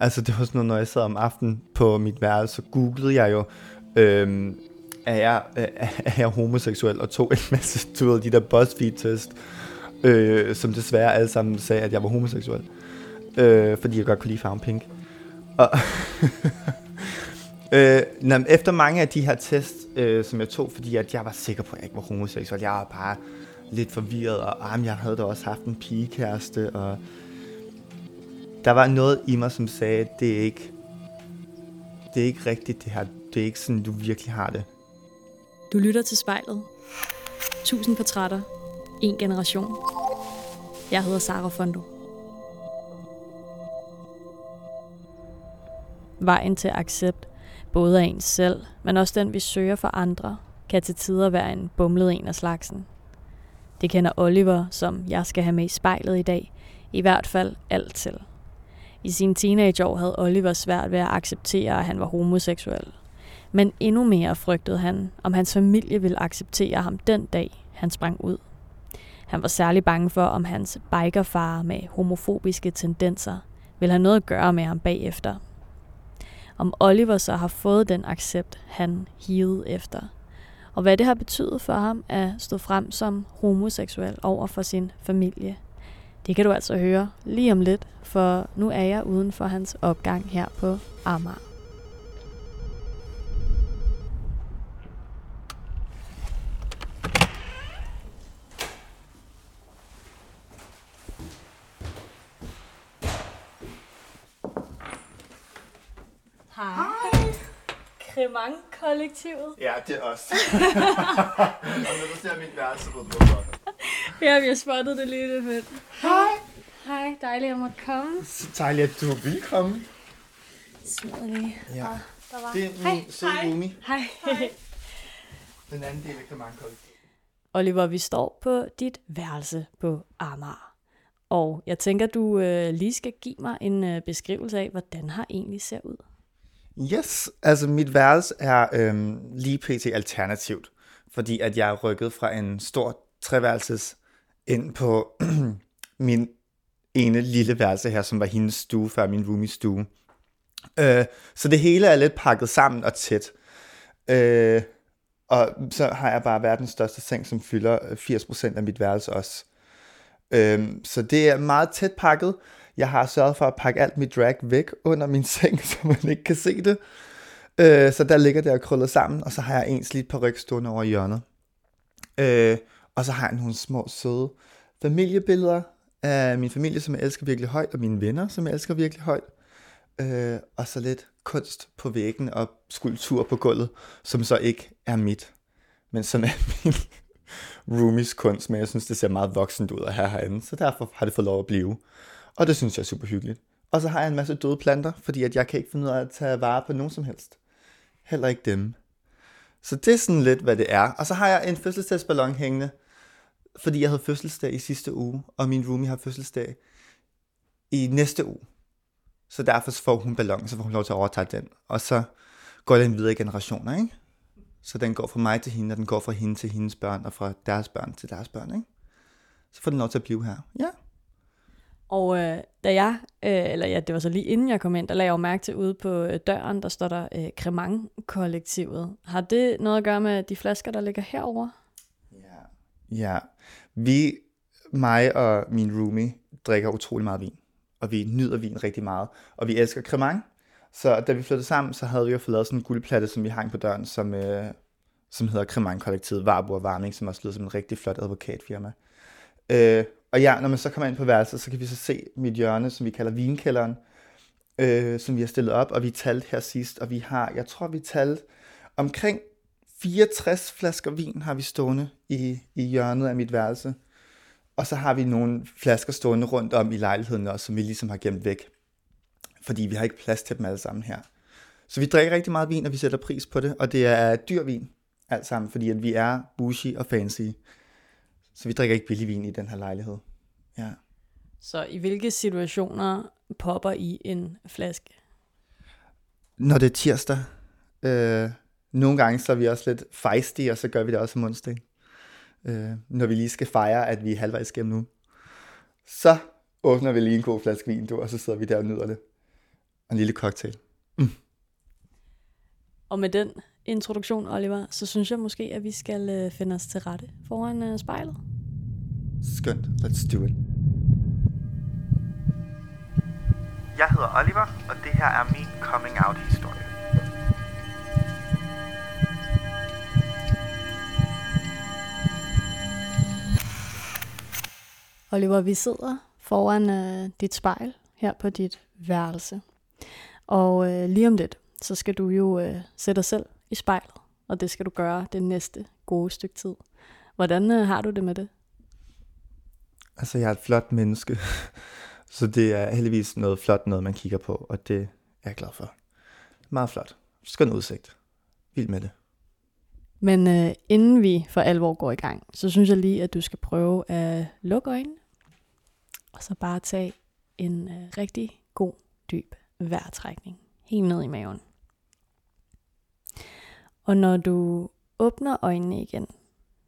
Altså, det var sådan noget, når jeg sad om aftenen på mit værelse, så googlede jeg jo, øhm, er, jeg, er jeg homoseksuel, og tog en masse, du af de der BuzzFeed-test, øh, som desværre alle sammen sagde, at jeg var homoseksuel, øh, fordi jeg godt kunne lide farven pink. Og øh, når, efter mange af de her tests, øh, som jeg tog, fordi at jeg var sikker på, at jeg ikke var homoseksuel, jeg var bare lidt forvirret, og ah, jeg havde da også haft en pigekæreste, og der var noget i mig, som sagde, at det er ikke, det er ikke rigtigt det her. Det er ikke sådan, du virkelig har det. Du lytter til spejlet. Tusind portrætter. En generation. Jeg hedder Sara Fondo. Vejen til accept, både af ens selv, men også den, vi søger for andre, kan til tider være en bumlet en af slagsen. Det kender Oliver, som jeg skal have med i spejlet i dag, i hvert fald alt til. I sine teenageår havde Oliver svært ved at acceptere, at han var homoseksuel. Men endnu mere frygtede han, om hans familie ville acceptere ham den dag, han sprang ud. Han var særlig bange for, om hans bikerfar med homofobiske tendenser ville have noget at gøre med ham bagefter. Om Oliver så har fået den accept, han hivede efter. Og hvad det har betydet for ham at stå frem som homoseksuel over for sin familie. Det kan du altså høre lige om lidt, for nu er jeg uden for hans opgang her på Amager. Cremant-kollektivet. Ja, det er også. og når du ser mit værelse, ved du hvorfor. Ja, vi har spottet det lige, det er fedt. Hej. Hej, dejligt at måtte komme. Så dejligt, at du vil komme. Smider lige. Ja. Der var. Det er Hej. min søde roomie. Hej. Den anden del af Cremant-kollektivet. Oliver, vi står på dit værelse på Amager. Og jeg tænker, du øh, lige skal give mig en øh, beskrivelse af, hvordan har egentlig ser ud. Yes, altså mit værelse er øhm, lige pt. alternativt, fordi at jeg er rykket fra en stor treværelses ind på min ene lille værelse her, som var hendes stue før min roomies stue. Øh, så det hele er lidt pakket sammen og tæt. Øh, og så har jeg bare verdens største seng, som fylder øh, 80% af mit værelse også. Øh, så det er meget tæt pakket. Jeg har sørget for at pakke alt mit drag væk under min seng, så man ikke kan se det. Øh, så der ligger det og krøllet sammen, og så har jeg en slidt på ryg stående over i hjørnet. Øh, og så har jeg nogle små søde familiebilleder af min familie, som jeg elsker virkelig højt, og mine venner, som jeg elsker virkelig højt. Øh, og så lidt kunst på væggen og skulptur på gulvet, som så ikke er mit, men som er min roomies kunst, men jeg synes, det ser meget voksent ud at have herinde, så derfor har det fået lov at blive. Og det synes jeg er super hyggeligt. Og så har jeg en masse døde planter, fordi at jeg kan ikke finde ud af at tage vare på nogen som helst. Heller ikke dem. Så det er sådan lidt, hvad det er. Og så har jeg en fødselsdagsballon hængende, fordi jeg havde fødselsdag i sidste uge, og min roomie har fødselsdag i næste uge. Så derfor får hun ballon, så får hun lov til at overtage den. Og så går den videre i generationer, ikke? Så den går fra mig til hende, og den går fra hende til hendes børn, og fra deres børn til deres børn, ikke? Så får den lov til at blive her. Ja. Og øh, da jeg, øh, eller ja, det var så lige inden jeg kom ind, der lagde jeg jo mærke til ude på øh, døren, der står der øh, Cremant-kollektivet. Har det noget at gøre med de flasker, der ligger herover? Ja. Ja. Vi, mig og min roomie, drikker utrolig meget vin. Og vi nyder vin rigtig meget. Og vi elsker cremant. Så da vi flyttede sammen, så havde vi jo fået lavet sådan en guldplatte, som vi hang på døren, som, øh, som hedder Cremant-kollektivet Varbo og Varming, som også lyder som en rigtig flot advokatfirma. Øh, og ja, når man så kommer ind på værelset, så kan vi så se mit hjørne, som vi kalder vinkælderen, øh, som vi har stillet op, og vi talte her sidst, og vi har, jeg tror vi talte omkring 64 flasker vin har vi stående i, i hjørnet af mit værelse. Og så har vi nogle flasker stående rundt om i lejligheden også, som vi ligesom har gemt væk. Fordi vi har ikke plads til dem alle sammen her. Så vi drikker rigtig meget vin, og vi sætter pris på det. Og det er dyr vin, alt sammen, fordi at vi er bougie og fancy. Så vi drikker ikke billig vin i den her lejlighed. Ja. Så i hvilke situationer popper I en flaske? Når det er tirsdag. Øh, nogle gange så er vi også lidt feisty, og så gør vi det også om onsdag. Øh, når vi lige skal fejre, at vi er halvvejs gennem nu. Så åbner vi lige en god flaske vin, du, og så sidder vi der og nyder det. en lille cocktail. Og med den introduktion, Oliver, så synes jeg måske, at vi skal øh, finde os til rette foran øh, spejlet. Skønt. Let's do it. Jeg hedder Oliver, og det her er min coming out Oliver, vi sidder foran øh, dit spejl her på dit værelse. Og øh, lige om lidt, så skal du jo øh, sætte dig selv i spejlet, og det skal du gøre det næste gode stykke tid. Hvordan øh, har du det med det? Altså, jeg er et flot menneske, så det er heldigvis noget flot noget, man kigger på, og det er jeg glad for. Meget flot. Skøn udsigt. Vild med det. Men øh, inden vi for alvor går i gang, så synes jeg lige, at du skal prøve at lukke øjnene, og så bare tage en øh, rigtig god, dyb vejrtrækning. Helt ned i maven. Og når du åbner øjnene igen,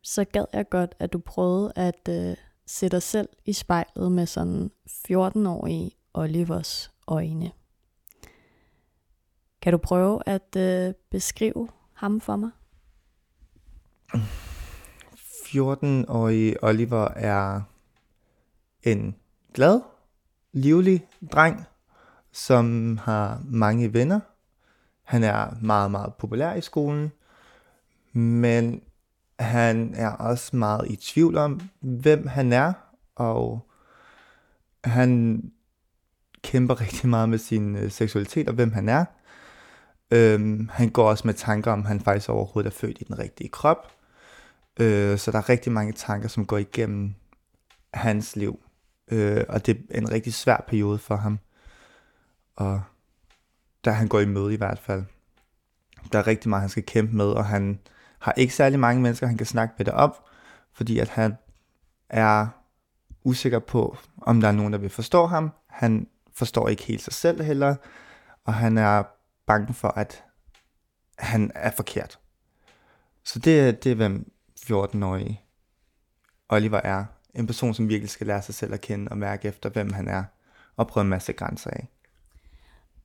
så gad jeg godt, at du prøvede at øh, sætte dig selv i spejlet med sådan 14-årige Olivers øjne. Kan du prøve at øh, beskrive ham for mig? 14-årige Oliver er en glad, livlig dreng, som har mange venner. Han er meget, meget populær i skolen, men han er også meget i tvivl om, hvem han er, og han kæmper rigtig meget med sin øh, seksualitet og hvem han er. Øhm, han går også med tanker om, han faktisk overhovedet er født i den rigtige krop. Øh, så der er rigtig mange tanker, som går igennem hans liv. Øh, og det er en rigtig svær periode for ham. Og der han går i møde i hvert fald. Der er rigtig meget, han skal kæmpe med, og han har ikke særlig mange mennesker, han kan snakke med det op, fordi at han er usikker på, om der er nogen, der vil forstå ham. Han forstår ikke helt sig selv heller, og han er bange for, at han er forkert. Så det, det er, hvem 14-årige Oliver er. En person, som virkelig skal lære sig selv at kende og mærke efter, hvem han er, og prøve en masse grænser af.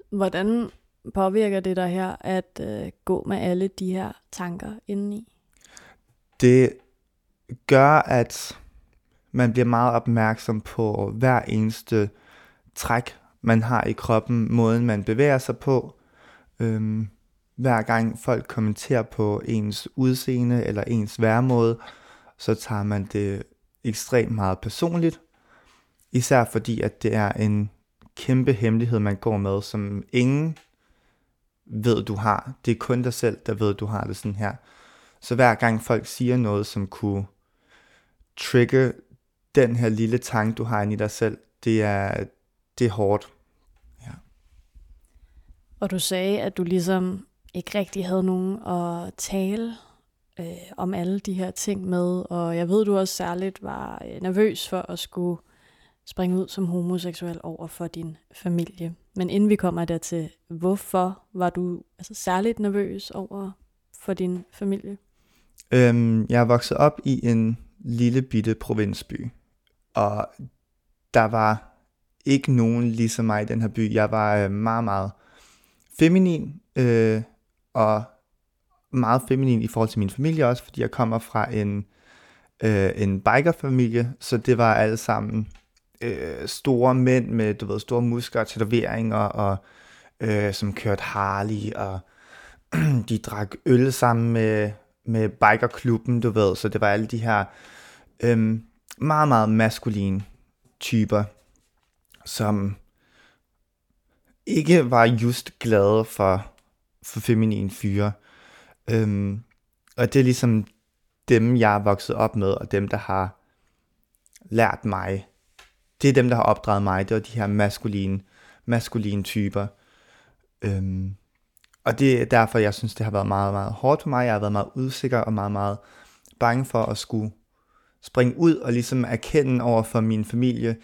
Hvordan påvirker det dig her at øh, gå med alle de her tanker indeni? Det gør, at man bliver meget opmærksom på hver eneste træk, man har i kroppen, måden man bevæger sig på. Øhm, hver gang folk kommenterer på ens udseende eller ens væremåde, så tager man det ekstremt meget personligt. Især fordi, at det er en kæmpe hemmelighed, man går med, som ingen ved, du har. Det er kun dig selv, der ved, du har det sådan her. Så hver gang folk siger noget, som kunne trigge den her lille tanke, du har inde i dig selv, det er, det er hårdt. Ja. Og du sagde, at du ligesom ikke rigtig havde nogen at tale øh, om alle de her ting med, og jeg ved, du også særligt var øh, nervøs for at skulle springe ud som homoseksuel over for din familie. Men inden vi kommer dertil, hvorfor var du altså, særligt nervøs over for din familie? Øhm, jeg er vokset op i en lille bitte provinsby, og der var ikke nogen ligesom mig i den her by. Jeg var øh, meget, meget feminin, øh, og meget feminin i forhold til min familie også, fordi jeg kommer fra en, øh, en bikerfamilie, så det var alle sammen øh, store mænd med, du ved, store muskler og tatoveringer, og øh, som kørte Harley, og de drak øl sammen med, med bikerklubben, du ved, så det var alle de her øh, meget, meget maskuline typer, som ikke var just glade for, for feminin fyre. Øhm, og det er ligesom dem, jeg er vokset op med, og dem, der har lært mig det er dem, der har opdraget mig. Det var de her maskuline, maskuline typer. Øhm, og det er derfor, jeg synes, det har været meget, meget hårdt for mig. Jeg har været meget usikker og meget, meget bange for at skulle springe ud og ligesom erkende over for min familie,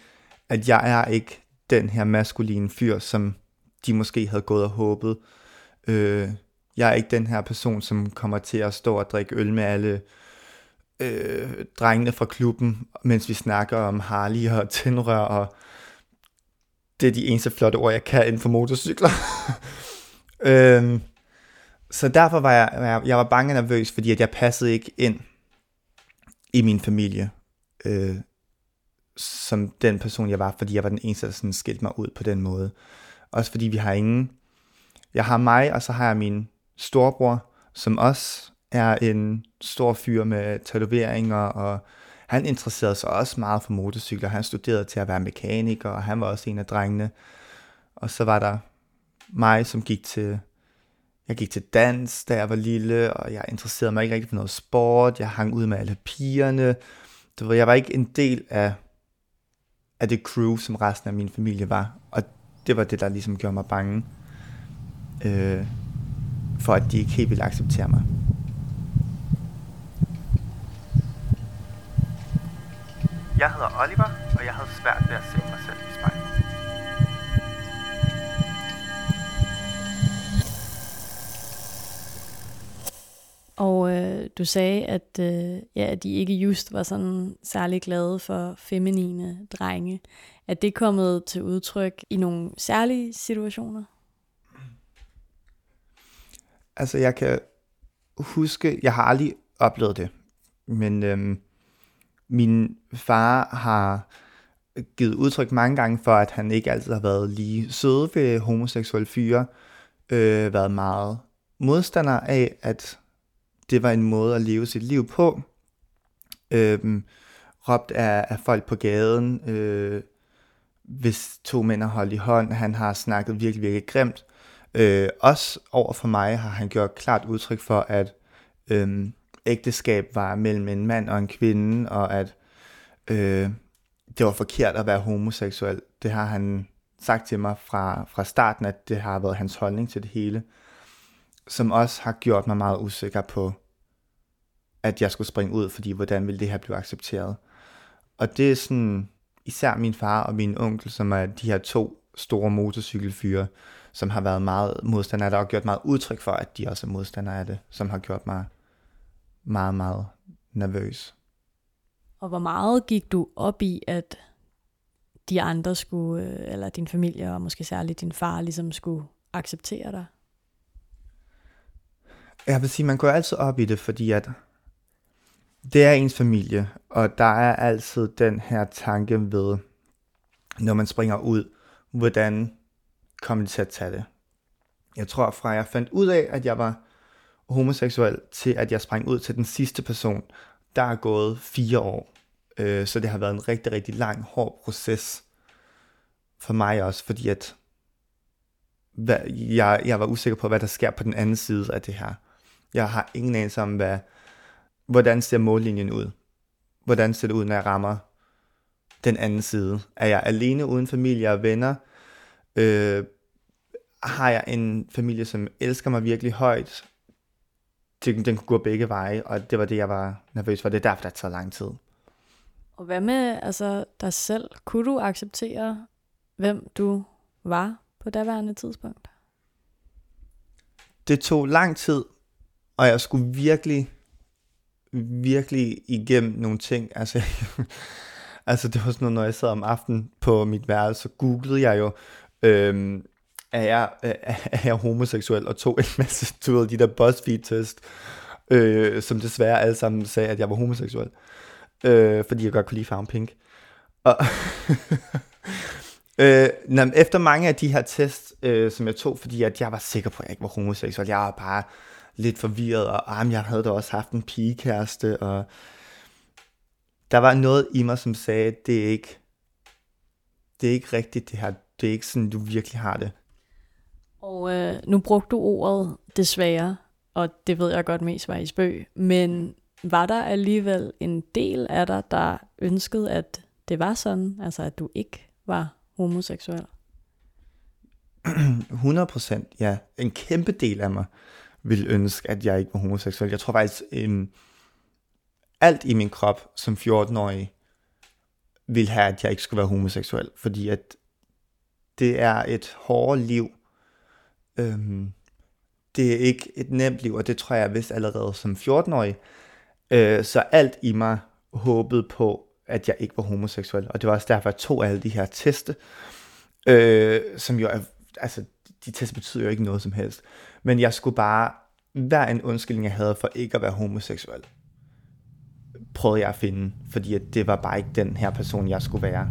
at jeg er ikke den her maskuline fyr, som de måske havde gået og håbet. Øh, jeg er ikke den her person, som kommer til at stå og drikke øl med alle øh, drengene fra klubben, mens vi snakker om Harley og tændrør og det er de eneste flotte ord, jeg kan inden for motorcykler. øhm, så derfor var jeg, jeg, jeg var bange og nervøs, fordi at jeg passede ikke ind i min familie, øh, som den person, jeg var, fordi jeg var den eneste, der sådan skilte mig ud på den måde. Også fordi vi har ingen... Jeg har mig, og så har jeg min storbror, som også er en stor fyr med tatoveringer, og han interesserede sig også meget for motorcykler. Han studerede til at være mekaniker, og han var også en af drengene. Og så var der mig, som gik til jeg gik til dans, da jeg var lille, og jeg interesserede mig ikke rigtig for noget sport. Jeg hang ud med alle pigerne. Du ved, jeg var ikke en del af, af det crew, som resten af min familie var. Og det var det, der ligesom gjorde mig bange. Øh, for at de ikke helt ville acceptere mig. Jeg hedder Oliver, og jeg havde svært ved at se mig selv i spejlet. Og øh, du sagde, at, øh, ja, at de ikke just var sådan særlig glade for feminine drenge. Er det kommet til udtryk i nogle særlige situationer? Altså, jeg kan huske, jeg har aldrig oplevet det, men øhm, min far har givet udtryk mange gange for, at han ikke altid har været lige sød ved homoseksuelle fyre, øh, været meget modstander af, at det var en måde at leve sit liv på. Øhm, råbt af, af folk på gaden, øh, hvis to mænd har holdt i hånd. Han har snakket virkelig, virkelig grimt. Øh, også over for mig har han gjort klart udtryk for, at øh, ægteskab var mellem en mand og en kvinde, og at øh, det var forkert at være homoseksuel. Det har han sagt til mig fra, fra starten, at det har været hans holdning til det hele, som også har gjort mig meget usikker på, at jeg skulle springe ud, fordi hvordan ville det her blive accepteret. Og det er sådan, især min far og min onkel, som er de her to store motorcykelfyre, som har været meget modstandere, der har gjort meget udtryk for, at de også er modstandere af det, som har gjort mig meget, meget nervøs. Og hvor meget gik du op i, at de andre skulle, øh, eller din familie, og måske særligt din far, ligesom skulle acceptere dig? Jeg vil sige, man går altid op i det, fordi at det er ens familie, og der er altid den her tanke ved, når man springer ud, hvordan kommer de til at tage det. Jeg tror fra jeg fandt ud af, at jeg var homoseksuel, til at jeg sprang ud til den sidste person, der er gået fire år. Øh, så det har været en rigtig, rigtig lang, hård proces for mig også, fordi at hvad, jeg, jeg var usikker på, hvad der sker på den anden side af det her. Jeg har ingen anelse om, hvad, hvordan ser mållinjen ud? Hvordan ser det ud, når jeg rammer den anden side? Er jeg alene uden familie og venner? Øh, har jeg en familie, som elsker mig virkelig højt? Den, den kunne gå begge veje, og det var det, jeg var nervøs for. Det er derfor, det taget lang tid. Og hvad med altså, dig selv? Kunne du acceptere, hvem du var på daværende tidspunkt? Det tog lang tid, og jeg skulle virkelig, virkelig igennem nogle ting. Altså, altså det var sådan noget, når jeg sad om aftenen på mit værelse, så googlede jeg jo, øhm, er, jeg, øh, er jeg homoseksuel, og tog en masse, tur ved, de der BuzzFeed-test, øh, som desværre alle sammen sagde, at jeg var homoseksuel, øh, fordi jeg godt kunne lide farven pink. Og øh, efter mange af de her tests, øh, som jeg tog, fordi at jeg var sikker på, at jeg ikke var homoseksuel, jeg var bare lidt forvirret, og ah, jeg havde da også haft en pigekæreste, og der var noget i mig, som sagde, det er ikke, det er ikke rigtigt det her, det er ikke sådan, du virkelig har det. Og øh, nu brugte du ordet desværre, og det ved jeg godt mest var i spøg, men var der alligevel en del af dig, der ønskede, at det var sådan, altså at du ikke var homoseksuel? 100 procent, ja. En kæmpe del af mig ville ønske, at jeg ikke var homoseksuel. Jeg tror faktisk, en, alt i min krop som 14-årig ville have, at jeg ikke skulle være homoseksuel, fordi at det er et hårdt liv. Øhm, det er ikke et nemt liv, og det tror jeg vist allerede som 14-årig. Øh, så alt i mig håbede på, at jeg ikke var homoseksuel, og det var også derfor, jeg tog alle de her teste. Øh, som jo er, altså, de test betyder jo ikke noget som helst. Men jeg skulle bare, hver en undskyldning, jeg havde for ikke at være homoseksuel, prøvede jeg at finde, fordi at det var bare ikke den her person, jeg skulle være.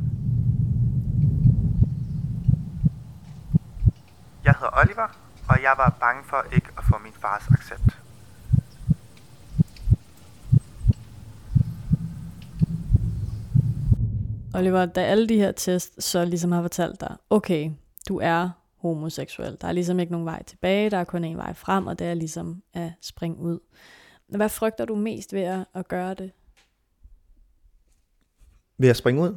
Jeg hedder Oliver, og jeg var bange for ikke at få min fars accept. Oliver, da alle de her tests så ligesom har fortalt dig, okay, du er homoseksuel. Der er ligesom ikke nogen vej tilbage, der er kun en vej frem, og det er ligesom at springe ud. Hvad frygter du mest ved at, at gøre det? Ved at springe ud?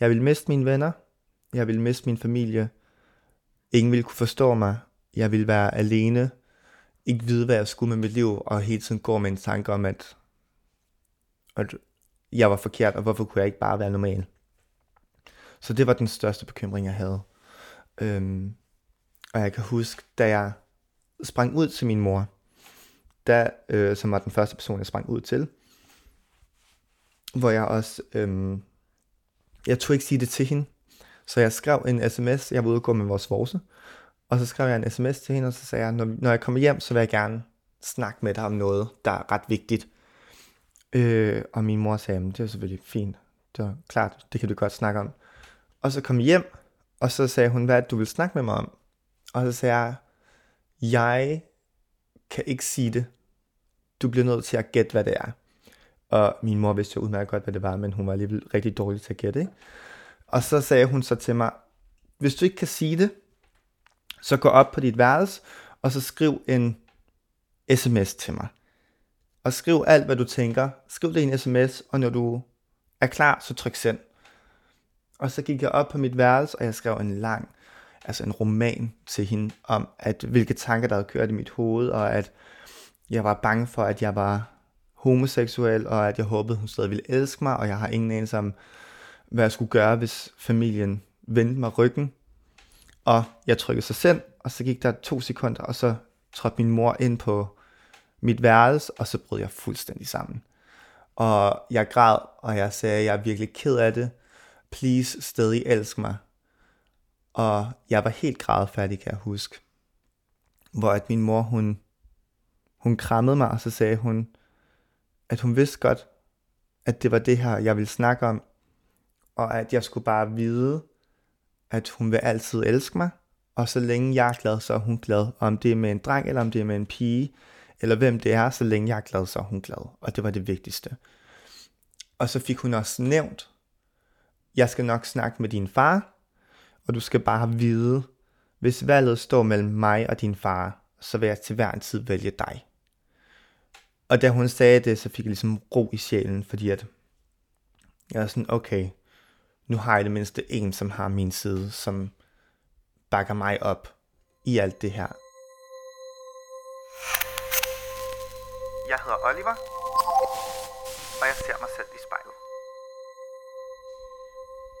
Jeg vil miste mine venner. Jeg vil miste min familie. Ingen ville kunne forstå mig. Jeg ville være alene. Ikke vide, hvad jeg skulle med mit liv, og hele tiden gå med en tanke om, at, at jeg var forkert, og hvorfor kunne jeg ikke bare være normal? Så det var den største bekymring, jeg havde. Øhm, og jeg kan huske, da jeg sprang ud til min mor, da, øh, som var den første person, jeg sprang ud til, hvor jeg også, øhm, jeg tog ikke sige det til hende, så jeg skrev en sms, jeg var ude og gå med vores vorse, og så skrev jeg en sms til hende, og så sagde jeg, når, når jeg kommer hjem, så vil jeg gerne snakke med dig om noget, der er ret vigtigt. Øh, og min mor sagde, det er selvfølgelig fint, det var klart, det kan du godt snakke om. Og så kom jeg hjem, og så sagde hun, hvad du vil snakke med mig om? Og så sagde jeg, jeg kan ikke sige det. Du bliver nødt til at gætte, hvad det er. Og min mor vidste jo udmærket godt, hvad det var, men hun var alligevel rigtig dårlig til at gætte. Ikke? Og så sagde hun så til mig, hvis du ikke kan sige det, så gå op på dit værelse, og så skriv en sms til mig. Og skriv alt, hvad du tænker. Skriv det i en sms, og når du er klar, så tryk send. Og så gik jeg op på mit værelse, og jeg skrev en lang, altså en roman til hende, om at hvilke tanker, der havde kørt i mit hoved, og at jeg var bange for, at jeg var homoseksuel, og at jeg håbede, hun stadig ville elske mig, og jeg har ingen anelse om, hvad jeg skulle gøre, hvis familien vendte mig ryggen. Og jeg trykkede så selv, og så gik der to sekunder, og så trådte min mor ind på mit værelse, og så brød jeg fuldstændig sammen. Og jeg græd, og jeg sagde, at jeg er virkelig ked af det. Please, stadig elsk mig. Og jeg var helt grædfærdig, kan jeg huske. Hvor at min mor, hun, hun krammede mig, og så sagde hun, at hun vidste godt, at det var det her, jeg ville snakke om, og at jeg skulle bare vide, at hun vil altid elske mig, og så længe jeg er glad, så er hun glad. Om det er med en dreng, eller om det er med en pige, eller hvem det er, så længe jeg er glad, så er hun glad. Og det var det vigtigste. Og så fik hun også nævnt, jeg skal nok snakke med din far, og du skal bare vide, hvis valget står mellem mig og din far, så vil jeg til hver en tid vælge dig. Og da hun sagde det, så fik jeg ligesom ro i sjælen, fordi at jeg var sådan, okay, nu har jeg det mindste en, som har min side, som bakker mig op i alt det her. Jeg hedder Oliver, og jeg ser mig selv i spejlet.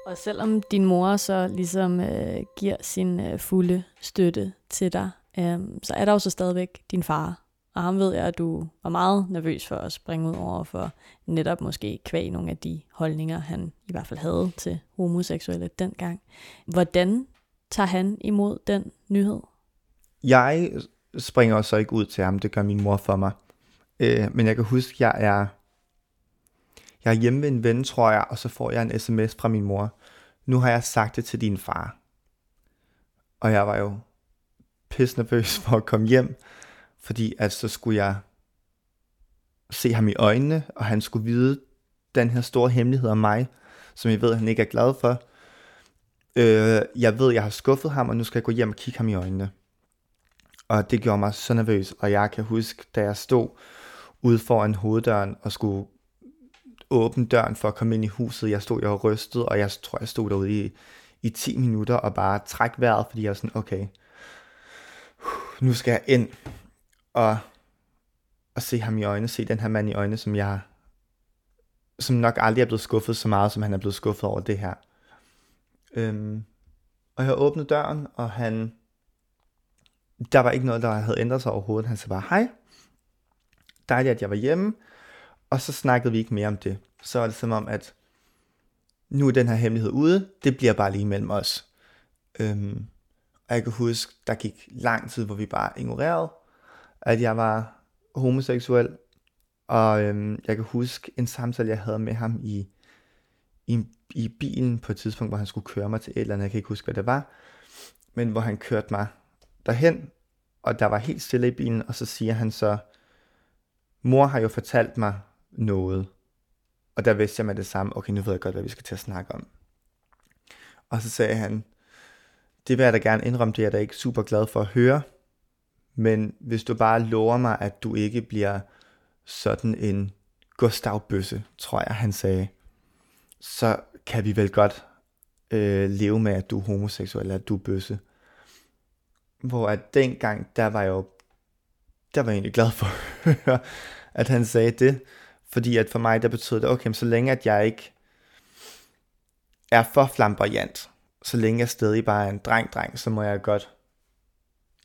Og selvom din mor så ligesom øh, giver sin øh, fulde støtte til dig, øh, så er der jo så stadigvæk din far. Og ham ved jeg, at du var meget nervøs for at springe ud over for netop måske kvæg nogle af de holdninger, han i hvert fald havde til homoseksuelle dengang. Hvordan tager han imod den nyhed? Jeg springer så ikke ud til ham, det gør min mor for mig. Øh, men jeg kan huske, at jeg er, jeg er hjemme ved en ven, tror jeg, og så får jeg en sms fra min mor. Nu har jeg sagt det til din far. Og jeg var jo pisse nervøs for at komme hjem, fordi at så skulle jeg se ham i øjnene, og han skulle vide den her store hemmelighed om mig, som jeg ved, han ikke er glad for. Øh, jeg ved, jeg har skuffet ham, og nu skal jeg gå hjem og kigge ham i øjnene. Og det gjorde mig så nervøs, og jeg kan huske, da jeg stod ude foran hoveddøren og skulle åbne døren for at komme ind i huset. Jeg stod jo rystet, og jeg tror, jeg stod derude i, i 10 minutter og bare træk vejret, fordi jeg var sådan, okay, nu skal jeg ind at, at se ham i øjnene, se den her mand i øjnene, som jeg som nok aldrig er blevet skuffet så meget, som han er blevet skuffet over det her. Øhm, og jeg åbnede døren, og han, der var ikke noget, der havde ændret sig overhovedet. Han sagde bare, hej, dejligt, at jeg var hjemme, og så snakkede vi ikke mere om det. Så var det som om, at nu er den her hemmelighed ude, det bliver bare lige mellem os. Øhm, og jeg kan huske, der gik lang tid, hvor vi bare ignorerede, at jeg var homoseksuel. Og øhm, jeg kan huske en samtale, jeg havde med ham i, i, i bilen på et tidspunkt, hvor han skulle køre mig til et eller andet. Jeg kan ikke huske, hvad det var. Men hvor han kørte mig derhen, og der var helt stille i bilen, og så siger han så, mor har jo fortalt mig noget. Og der vidste jeg med det samme, okay, nu ved jeg godt, hvad vi skal til at snakke om. Og så sagde han, det vil jeg da gerne indrømme, det er jeg da ikke super glad for at høre, men hvis du bare lover mig, at du ikke bliver sådan en Gustav Bøsse, tror jeg, han sagde, så kan vi vel godt øh, leve med, at du er homoseksuel, eller at du er bøsse. Hvor at dengang, der var jeg jo, der var jeg egentlig glad for at at han sagde det. Fordi at for mig, der betød det, okay, så længe at jeg ikke er for flamboyant, så længe jeg stadig bare er en dreng-dreng, så må jeg godt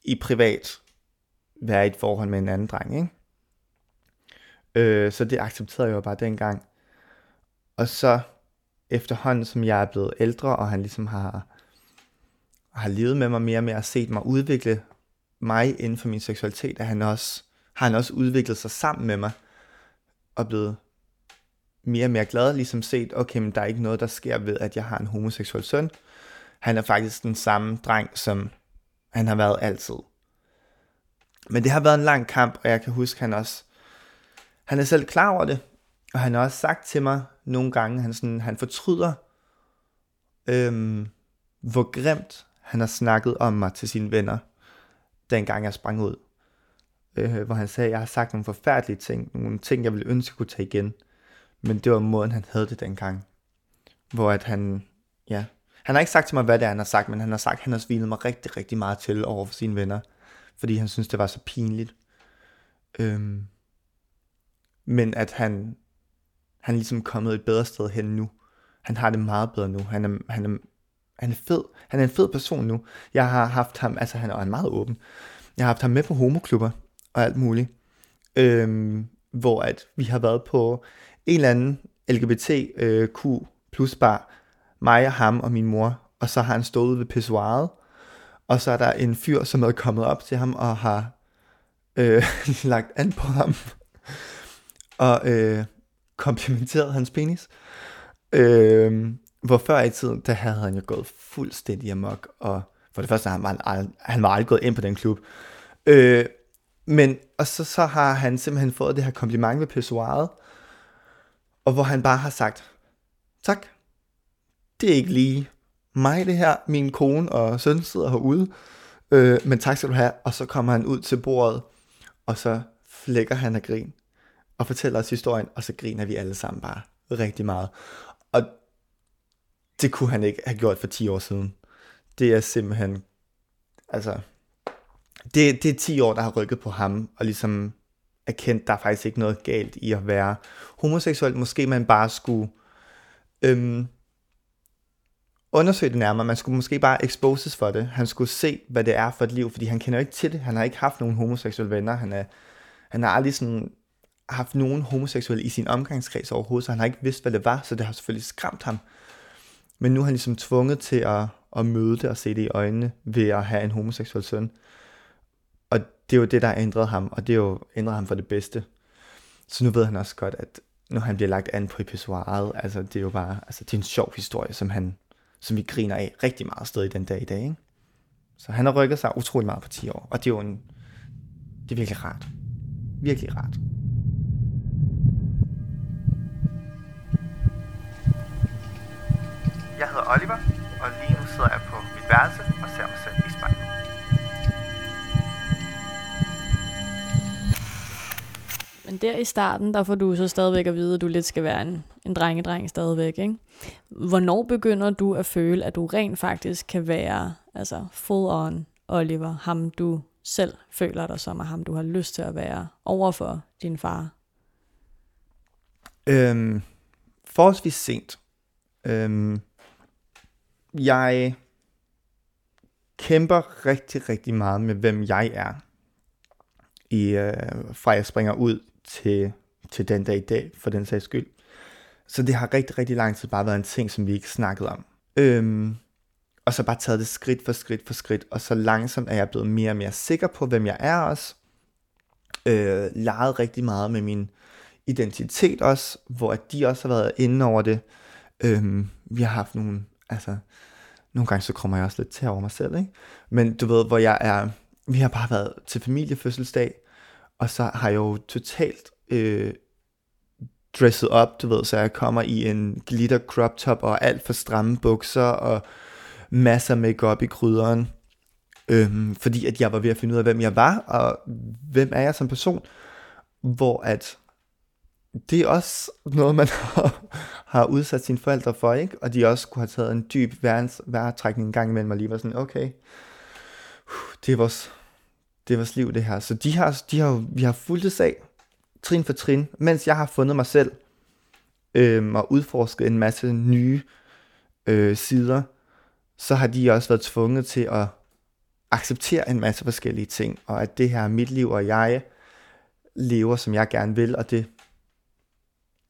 i privat være i et forhold med en anden dreng, ikke? Øh, så det accepterede jeg jo bare dengang. Og så efterhånden, som jeg er blevet ældre, og han ligesom har, har levet med mig mere og mere, og set mig udvikle mig inden for min seksualitet, at han også, har han også udviklet sig sammen med mig, og blevet mere og mere glad, ligesom set, okay, men der er ikke noget, der sker ved, at jeg har en homoseksuel søn. Han er faktisk den samme dreng, som han har været altid. Men det har været en lang kamp, og jeg kan huske, han også, han er selv klar over det, og han har også sagt til mig nogle gange, han, sådan, han fortryder, øhm, hvor grimt han har snakket om mig til sine venner, dengang jeg sprang ud. Øh, hvor han sagde, at jeg har sagt nogle forfærdelige ting, nogle ting, jeg ville ønske kunne tage igen. Men det var måden, han havde det dengang. Hvor at han, ja, han har ikke sagt til mig, hvad det er, han har sagt, men han har sagt, at han har svinet mig rigtig, rigtig meget til over for sine venner, fordi han synes, det var så pinligt. Øhm, men at han, han er ligesom kommet et bedre sted hen nu. Han har det meget bedre nu. Han er, han er, han er fed. Han er en fed person nu. Jeg har haft ham, altså han er meget åben. Jeg har haft ham med på homoklubber og alt muligt. Øhm, hvor at vi har været på en eller anden LGBTQ øh, plus bar, mig og ham og min mor, og så har han stået ved pissoiret, og så er der en fyr, som er kommet op til ham og har øh, lagt an på ham, og øh, komplimenteret hans penis. Øh, hvor før i tiden, der havde han jo gået fuldstændig amok, og for det første, han var, han var aldrig gået ind på den klub. Øh, men, og så, så har han simpelthen fået det her kompliment ved pissoiret, og hvor han bare har sagt, tak, det er ikke lige mig det her, min kone og søn sidder herude, øh, men tak skal du have, og så kommer han ud til bordet, og så flækker han af grin, og fortæller os historien, og så griner vi alle sammen bare rigtig meget. Og det kunne han ikke have gjort for 10 år siden. Det er simpelthen, altså, det, det er 10 år, der har rykket på ham, og ligesom erkendt, der er faktisk ikke noget galt i at være homoseksuel. Måske man bare skulle øhm, undersøge det nærmere. Man skulle måske bare exposes for det. Han skulle se, hvad det er for et liv, fordi han kender ikke til det. Han har ikke haft nogen homoseksuelle venner. Han, er, han har aldrig sådan haft nogen homoseksuelle i sin omgangskreds overhovedet, så han har ikke vidst, hvad det var, så det har selvfølgelig skræmt ham. Men nu er han ligesom tvunget til at, at møde det og se det i øjnene ved at have en homoseksuel søn. Og det er jo det, der har ændret ham, og det er jo ændret ham for det bedste. Så nu ved han også godt, at når han bliver lagt an på episodet, altså det er jo bare, altså det er en sjov historie, som han, som vi griner af rigtig meget sted i den dag i dag, ikke? Så han har rykket sig utrolig meget på 10 år, og det er jo en, det er virkelig rart. Virkelig rart. Jeg hedder Oliver, og lige nu sidder jeg på mit værelse og ser mig selv i spejlet. Men der i starten, der får du så stadigvæk at vide, at du lidt skal være en, en drengedreng stadigvæk, ikke? Hvornår begynder du at føle, at du rent faktisk kan være altså full on Oliver, ham du selv føler dig som, og ham du har lyst til at være overfor din far? Øhm, forholdsvis sent. Øhm, jeg kæmper rigtig, rigtig meget med, hvem jeg er. I, øh, fra jeg springer ud til, til den dag i dag, for den sags skyld. Så det har rigtig, rigtig lang tid bare været en ting, som vi ikke snakkede om. Øhm, og så bare taget det skridt for skridt for skridt, og så langsomt er jeg blevet mere og mere sikker på, hvem jeg er også. Øh, leget rigtig meget med min identitet også, hvor de også har været inde over det. Øhm, vi har haft nogle, altså, nogle gange så kommer jeg også lidt til over mig selv, ikke? Men du ved, hvor jeg er, vi har bare været til familiefødselsdag, og så har jeg jo totalt øh, dresset op, du ved, så jeg kommer i en glitter crop top og alt for stramme bukser og masser af makeup i krydderen. Øhm, fordi at jeg var ved at finde ud af, hvem jeg var, og hvem er jeg som person. Hvor at det er også noget, man har, har udsat sine forældre for, ikke? Og de også kunne have taget en dyb væretrækning en gang imellem, og lige var sådan, okay, det er vores, det er vores liv, det her. Så de har, de har, vi har fulgt af, trin for trin, mens jeg har fundet mig selv, øhm, og udforsket en masse nye øh, sider, så har de også været tvunget til at acceptere en masse forskellige ting, og at det her er mit liv, og jeg lever, som jeg gerne vil, og det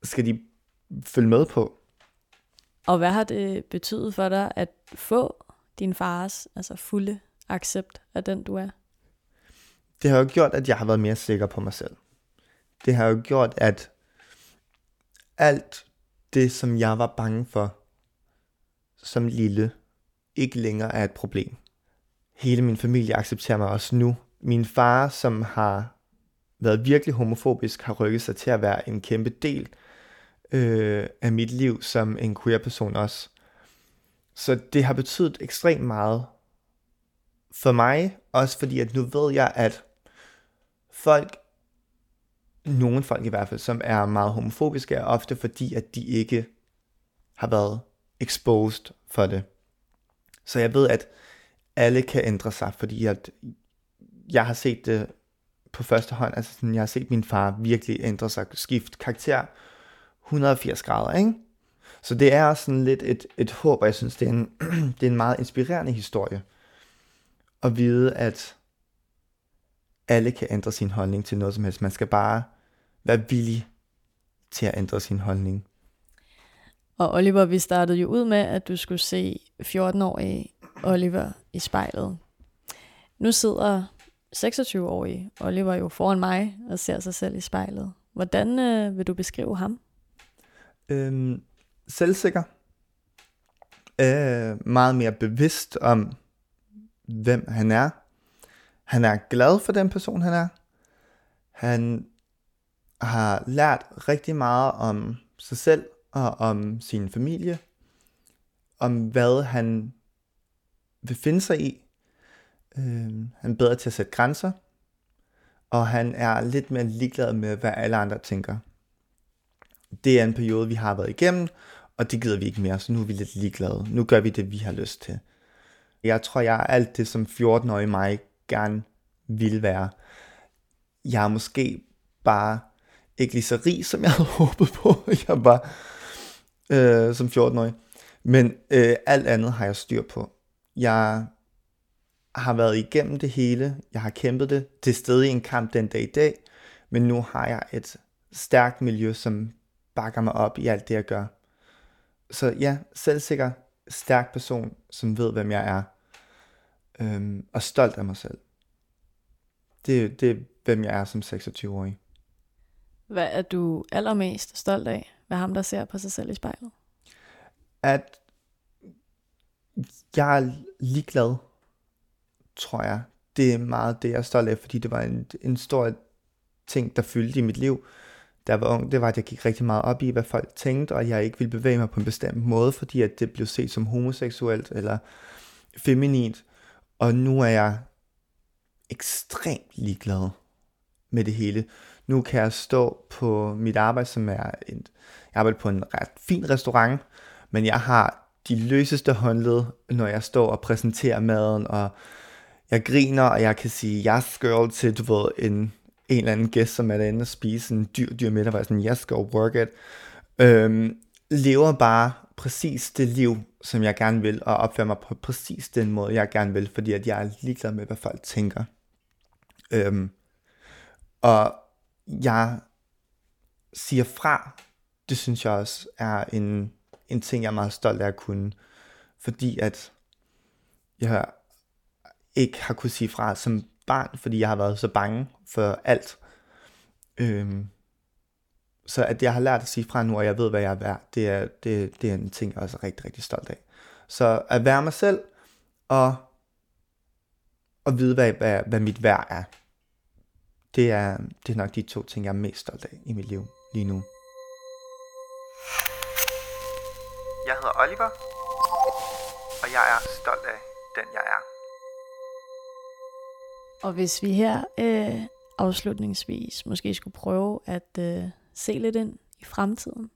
skal de følge med på. Og hvad har det betydet for dig at få din fars altså fulde accept af den, du er? Det har jo gjort, at jeg har været mere sikker på mig selv. Det har jo gjort, at alt det, som jeg var bange for som lille, ikke længere er et problem. Hele min familie accepterer mig også nu. Min far, som har været virkelig homofobisk, har rykket sig til at være en kæmpe del øh, af mit liv som en queer person også. Så det har betydet ekstremt meget for mig, også fordi at nu ved jeg, at folk, nogle folk i hvert fald, som er meget homofobiske, er ofte fordi, at de ikke har været exposed for det. Så jeg ved, at alle kan ændre sig, fordi at jeg har set det på første hånd, altså sådan, jeg har set min far virkelig ændre sig, skift karakter 180 grader, ikke? Så det er også sådan lidt et, et håb, og jeg synes, det er, en, det er en meget inspirerende historie. At vide, at alle kan ændre sin holdning til noget som helst. Man skal bare være villig til at ændre sin holdning. Og Oliver, vi startede jo ud med, at du skulle se 14-årige Oliver i spejlet. Nu sidder 26-årige Oliver jo foran mig og ser sig selv i spejlet. Hvordan øh, vil du beskrive ham? Øhm, selvsikker. Øh, meget mere bevidst om, hvem han er. Han er glad for den person, han er. Han har lært rigtig meget om sig selv og om sin familie. Om hvad han vil finde sig i. Øh, han er bedre til at sætte grænser. Og han er lidt mere ligeglad med, hvad alle andre tænker. Det er en periode, vi har været igennem, og det gider vi ikke mere, så nu er vi lidt ligeglade. Nu gør vi det, vi har lyst til. Jeg tror, jeg er alt det, som 14-årig mig gerne vil være. Jeg er måske bare ikke lige så rig, som jeg havde håbet på, jeg var øh, som 14-årig. Men øh, alt andet har jeg styr på. Jeg har været igennem det hele. Jeg har kæmpet det. Det er stadig en kamp den dag i dag. Men nu har jeg et stærkt miljø, som bakker mig op i alt det, jeg gør. Så ja, selvsikker, stærk person, som ved, hvem jeg er. Øhm, og stolt af mig selv. Det, det er, hvem jeg er som 26-årig. Hvad er du allermest stolt af ved ham, der ser på sig selv i spejlet? At jeg er ligeglad, tror jeg. Det er meget det, jeg er stolt af, fordi det var en, en stor ting, der fyldte i mit liv, da jeg var ung. Det var, at jeg gik rigtig meget op i, hvad folk tænkte, og jeg ikke ville bevæge mig på en bestemt måde, fordi at det blev set som homoseksuelt eller feminint. Og nu er jeg ekstremt ligeglad med det hele. Nu kan jeg stå på mit arbejde, som er en, jeg arbejder på en ret fin restaurant, men jeg har de løseste håndled, når jeg står og præsenterer maden, og jeg griner, og jeg kan sige yes girl til, du ved, en, en eller anden gæst, som er derinde og spise en dyr, dyr middag, hvor jeg sådan, yes go work it. Øhm, lever bare præcis det liv, som jeg gerne vil, og opføre mig på præcis den måde, jeg gerne vil, fordi at jeg er ligeglad med, hvad folk tænker. Øhm, og jeg siger fra det synes jeg også er en, en ting, jeg er meget stolt af at kunne. Fordi at jeg ikke har kunnet sige fra som barn, fordi jeg har været så bange for alt. Øhm, så at jeg har lært at sige fra nu, og jeg ved, hvad jeg er værd, det er, det, det er en ting, jeg også er rigtig, rigtig stolt af. Så at være mig selv, og, og vide, hvad, hvad, hvad mit værd er, det er, det er nok de to ting, jeg er mest stolt af i mit liv lige nu. Jeg hedder Oliver, og jeg er stolt af den, jeg er. Og hvis vi her øh, afslutningsvis måske skulle prøve at øh, se lidt ind i fremtiden.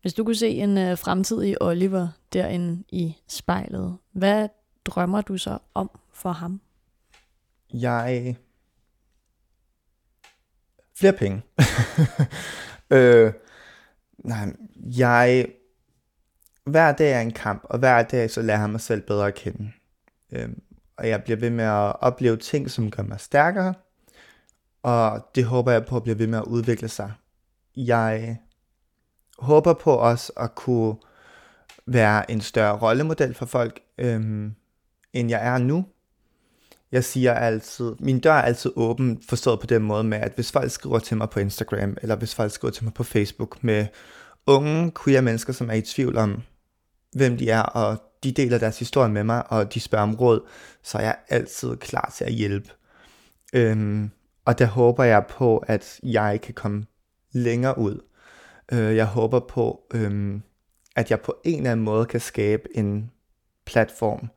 Hvis du kunne se en øh, fremtidig Oliver derinde i spejlet, hvad drømmer du så om for ham? Jeg... Flere penge. øh, nej, jeg... Hver dag er en kamp, og hver dag så lærer jeg mig selv bedre at kende. Øh, og jeg bliver ved med at opleve ting, som gør mig stærkere, og det håber jeg på at blive ved med at udvikle sig. Jeg håber på også at kunne være en større rollemodel for folk, øhm, end jeg er nu. Jeg siger altid, min dør er altid åben, forstået på den måde med, at hvis folk skriver til mig på Instagram, eller hvis folk skriver til mig på Facebook med unge queer mennesker, som er i tvivl om, hvem de er, og de deler deres historie med mig, og de spørger om råd, så er jeg altid klar til at hjælpe. Øhm, og der håber jeg på, at jeg kan komme længere ud. Øh, jeg håber på, øhm, at jeg på en eller anden måde kan skabe en platform,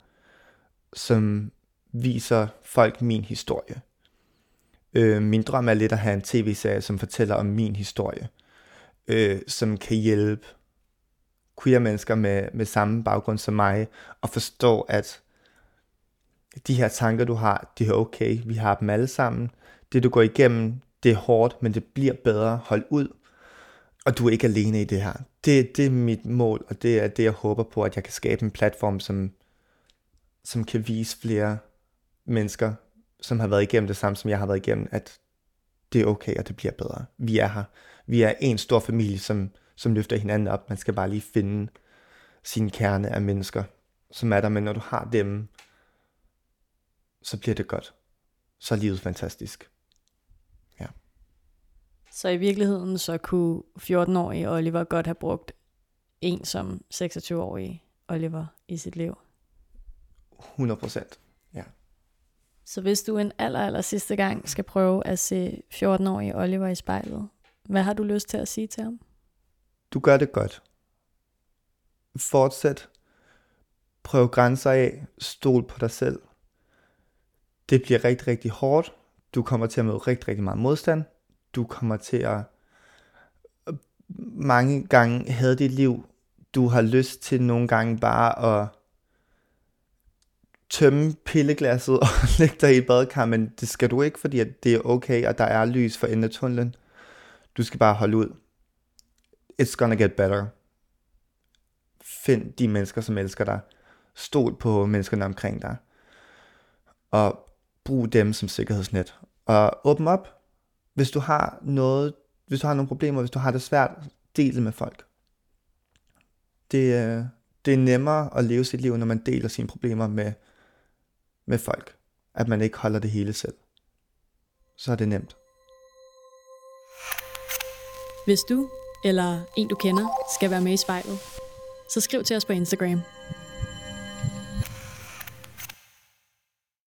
som viser folk min historie. Øh, min drøm er lidt at have en tv-serie, som fortæller om min historie, øh, som kan hjælpe queer mennesker med, med samme baggrund som mig, og forstå, at de her tanker, du har, det er okay, vi har dem alle sammen. Det, du går igennem, det er hårdt, men det bliver bedre. Hold ud, og du er ikke alene i det her. Det, det er mit mål, og det er det, jeg håber på, at jeg kan skabe en platform, som, som kan vise flere mennesker, som har været igennem det samme, som jeg har været igennem, at det er okay, og det bliver bedre. Vi er her. Vi er en stor familie, som, som løfter hinanden op. Man skal bare lige finde sin kerne af mennesker, som er der. Men når du har dem, så bliver det godt. Så er livet fantastisk. Så i virkeligheden så kunne 14-årige Oliver godt have brugt en som 26-årig Oliver i sit liv? 100 procent, ja. Så hvis du en aller, aller sidste gang skal prøve at se 14-årige Oliver i spejlet, hvad har du lyst til at sige til ham? Du gør det godt. Fortsæt. Prøv grænser af. Stol på dig selv. Det bliver rigtig, rigtig hårdt. Du kommer til at møde rigtig, rigtig meget modstand. Du kommer til at mange gange have dit liv. Du har lyst til nogle gange bare at tømme pilleglasset og lægge dig i et badekar, men det skal du ikke, fordi det er okay, og der er lys for enden af tunnelen. Du skal bare holde ud. It's gonna get better. Find de mennesker, som elsker dig. Stol på menneskerne omkring dig. Og brug dem som sikkerhedsnet. Og åbn op. Hvis du har noget, hvis du har nogle problemer, hvis du har det svært, del det med folk. Det, øh, det er nemmere at leve sit liv, når man deler sine problemer med, med folk. At man ikke holder det hele selv. Så er det nemt. Hvis du eller en du kender skal være med i spejlet, så skriv til os på Instagram.